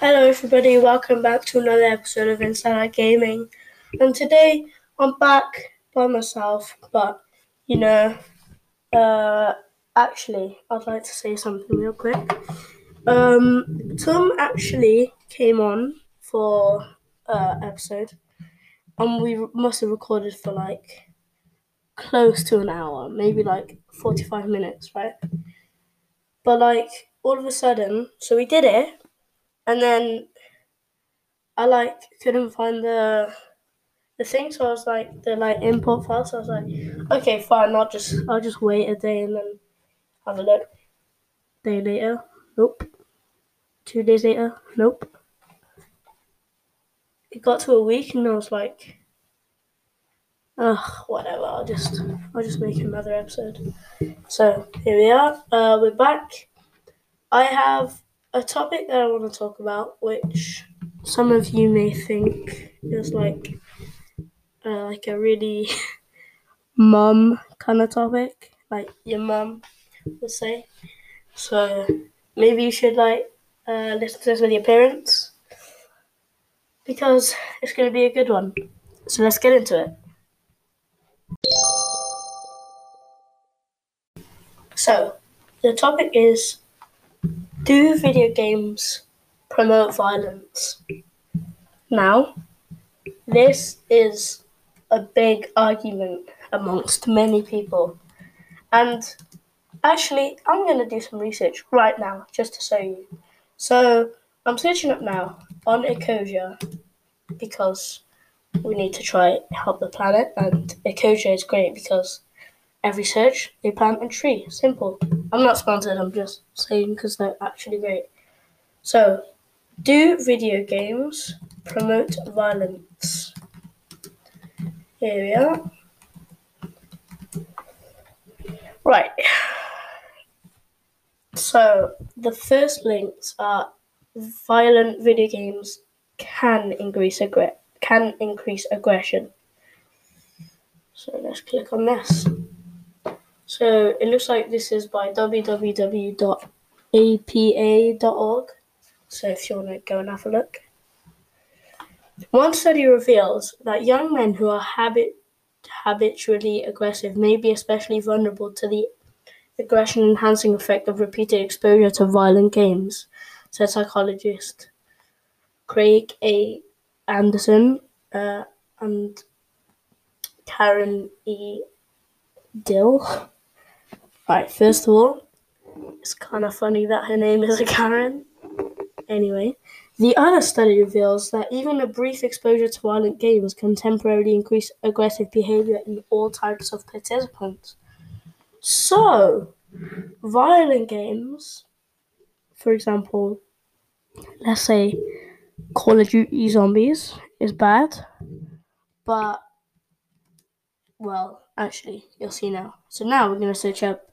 Hello, everybody. Welcome back to another episode of Inside Out Gaming. And today I'm back by myself, but you know, uh, actually, I'd like to say something real quick. Um, Tom actually came on for uh episode, and we must have recorded for like close to an hour, maybe like forty-five minutes, right? But like all of a sudden, so we did it, and then I like couldn't find the the thing, so I was like the like import file. So I was like, okay, fine, I'll just I'll just wait a day and then have a look. Day later, nope. Two days later, nope. It got to a week and I was like, ugh, whatever. I'll just I'll just make another episode. So here we are. Uh, we're back. I have a topic that I want to talk about, which some of you may think is like uh, like a really mum kind of topic, like your mum would say. So maybe you should like uh, listen to this with your parents because it's going to be a good one. So let's get into it. So the topic is do video games promote violence? Now, this is a big argument amongst many people. And actually, I'm going to do some research right now just to show you. So, I'm searching up now on Ecosia because we need to try help the planet, and Ecosia is great because every search they plant a tree. Simple. I'm not sponsored, I'm just saying because they're actually great. So, do video games promote violence? Here we are. Right. So, the first links are violent video games can increase aggr- can increase aggression. So let's click on this. So it looks like this is by www.apa.org. So if you want to go and have a look. One study reveals that young men who are habit habitually aggressive may be especially vulnerable to the aggression enhancing effect of repeated exposure to violent games, said psychologist Craig A. Anderson uh, and Karen E. Dill. Right, first of all, it's kind of funny that her name is a Karen. Anyway, the other study reveals that even a brief exposure to violent games can temporarily increase aggressive behavior in all types of participants. So, violent games, for example, let's say Call of Duty Zombies is bad, but well, actually, you'll see now. So now we're going to search up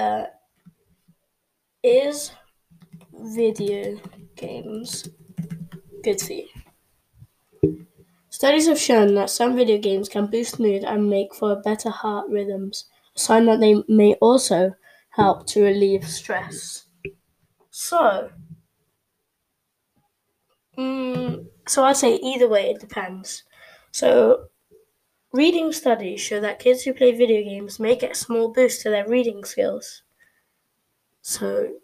uh, is video games good for you? Studies have shown that some video games can boost mood and make for better heart rhythms, a sign that they may also help to relieve stress. So, mm, so I'd say either way, it depends. So, reading studies show that kids who play video games may get a small boost to their reading skills. So,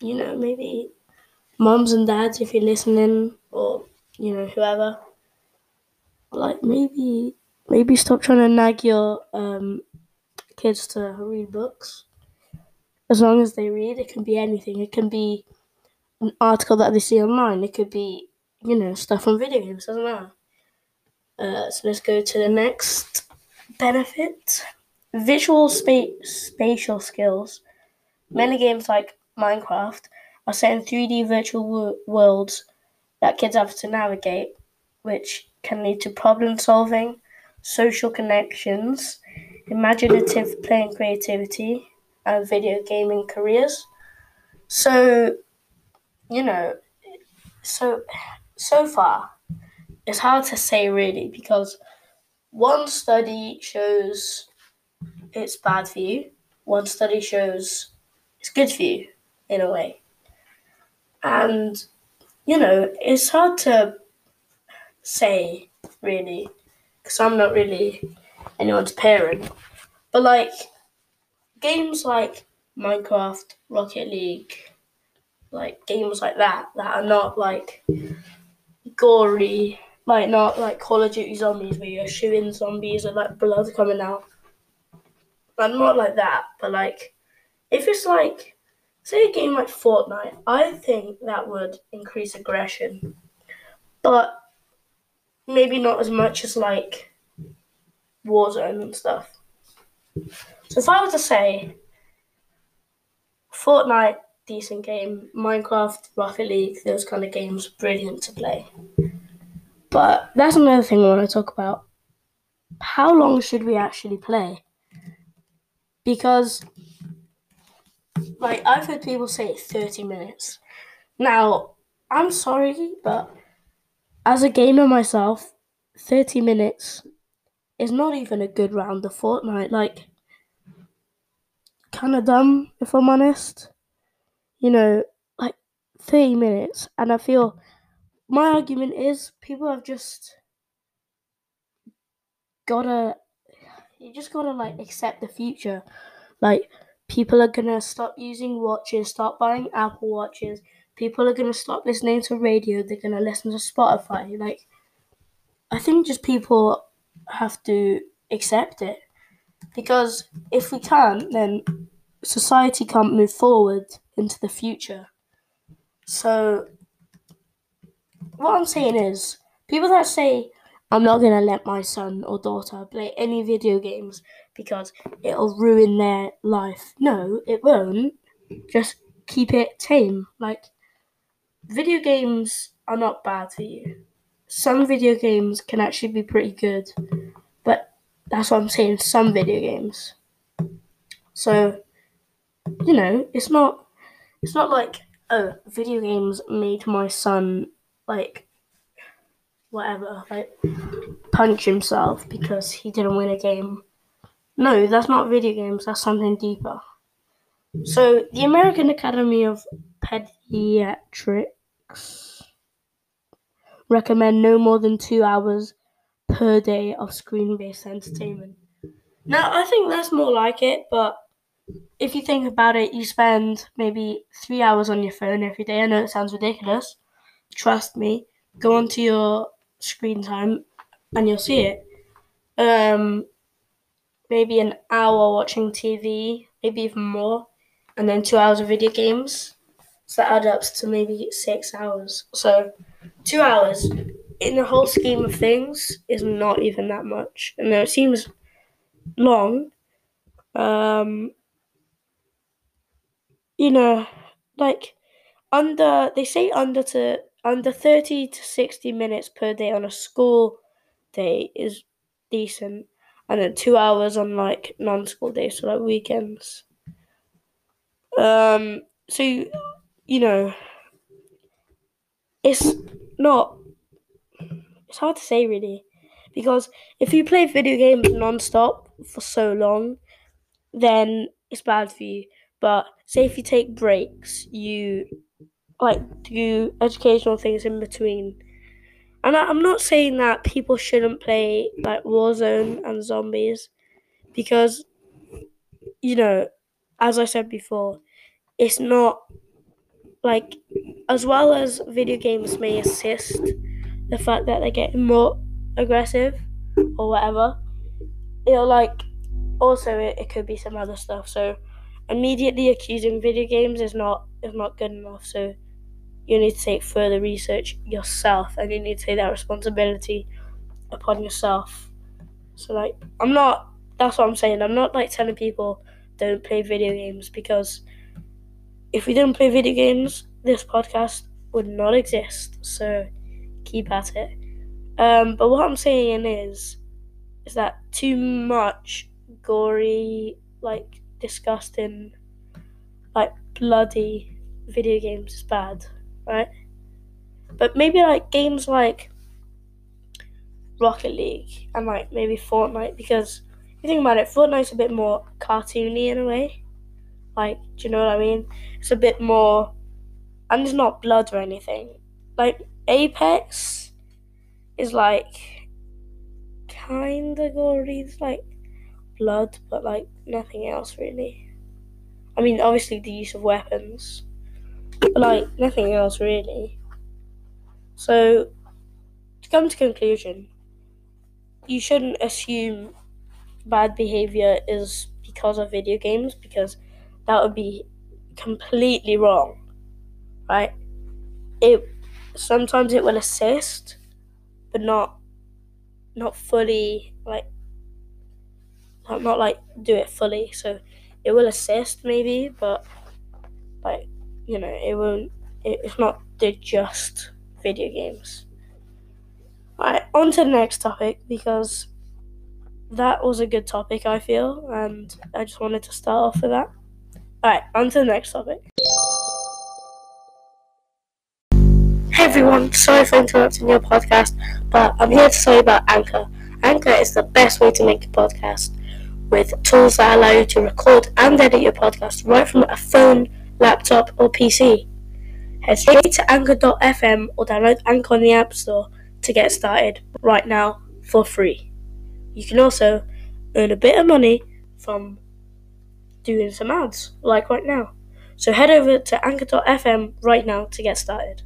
you know, maybe moms and dads, if you're listening, or you know, whoever, like maybe maybe stop trying to nag your um, kids to read books. As long as they read, it can be anything. It can be an article that they see online. It could be, you know, stuff on video games. Doesn't matter. Uh, so let's go to the next benefit: visual spa- spatial skills. Many games like Minecraft are set in 3D virtual wo- worlds that kids have to navigate, which can lead to problem solving, social connections, imaginative playing creativity, and video gaming careers. So, you know, so so far, it's hard to say really because one study shows it's bad for you, one study shows it's good for you in a way. And you know, it's hard to say really because I'm not really anyone's parent. But like games like Minecraft, Rocket League, like games like that that are not like gory, like not like Call of Duty Zombies where you're shooting zombies and like blood coming out. But not like that, but like if it's like say a game like Fortnite, I think that would increase aggression. But maybe not as much as like Warzone and stuff. So if I were to say Fortnite, decent game, Minecraft, Rocket League, those kind of games, brilliant to play. But that's another thing I want to talk about. How long should we actually play? Because like I've heard people say 30 minutes. Now, I'm sorry, but as a gamer myself, 30 minutes is not even a good round of Fortnite. Like, kind of dumb, if I'm honest. You know, like 30 minutes. And I feel my argument is people have just gotta, you just gotta like accept the future. Like, people are gonna stop using watches, stop buying Apple Watches. People are gonna stop listening to radio. They're gonna listen to Spotify. Like, I think just people have to accept it because if we can't, then society can't move forward into the future. So, what I'm saying is, people that say, I'm not going to let my son or daughter play any video games because it'll ruin their life. No, it won't. Just keep it tame. Like, video games are not bad for you. Some video games can actually be pretty good, but that's what I'm saying. Some video games. So, you know, it's not it's not like oh, video games made my son like whatever, like punch himself because he didn't win a game. No, that's not video games, that's something deeper. So, the American Academy of Pediatrics recommend no more than two hours per day of screen based entertainment. Now, I think that's more like it, but if you think about it, you spend maybe three hours on your phone every day. I know it sounds ridiculous. Trust me, go onto your screen time and you'll see it. Um, maybe an hour watching TV, maybe even more, and then two hours of video games. So that adds up to maybe six hours. So two hours in the whole scheme of things is not even that much. And though it seems long, um, you know, like under they say under to under 30 to 60 minutes per day on a school day is decent. And then two hours on like non-school days so like weekends. Um so you know it's not it's hard to say really. Because if you play video games non-stop for so long then it's bad for you. But say if you take breaks you like do educational things in between. And I, am not saying that people shouldn't play like Warzone and zombies because you know, as I said before, it's not like as well as video games may assist the fact that they're getting more aggressive or whatever, it'll like also it, it could be some other stuff. So immediately accusing video games is not is not good enough. So you need to take further research yourself and you need to take that responsibility upon yourself. So like I'm not that's what I'm saying. I'm not like telling people don't play video games because if we didn't play video games, this podcast would not exist. So keep at it. Um, but what I'm saying is is that too much gory, like disgusting, like bloody video games is bad right? But maybe like games like Rocket League and like maybe Fortnite because if you think about it, Fortnite's a bit more cartoony in a way. Like, do you know what I mean? It's a bit more, and it's not blood or anything. like Apex is like kinda gory. It's like blood, but like nothing else really. I mean, obviously the use of weapons, like nothing else really. So, to come to conclusion, you shouldn't assume bad behavior is because of video games because that would be completely wrong, right? It sometimes it will assist, but not not fully like not, not like do it fully. So it will assist maybe, but like you know it won't. It, it's not the just video games. Alright, on to the next topic because that was a good topic, I feel, and I just wanted to start off with that. Alright, on to the next topic. Hey everyone, sorry for interrupting your podcast, but I'm here to tell you about Anchor. Anchor is the best way to make a podcast with tools that allow you to record and edit your podcast right from a phone, laptop, or PC. Head straight to anchor.fm or download Anchor on the App Store to get started right now for free. You can also earn a bit of money from doing some ads, like right now. So head over to anchor.fm right now to get started.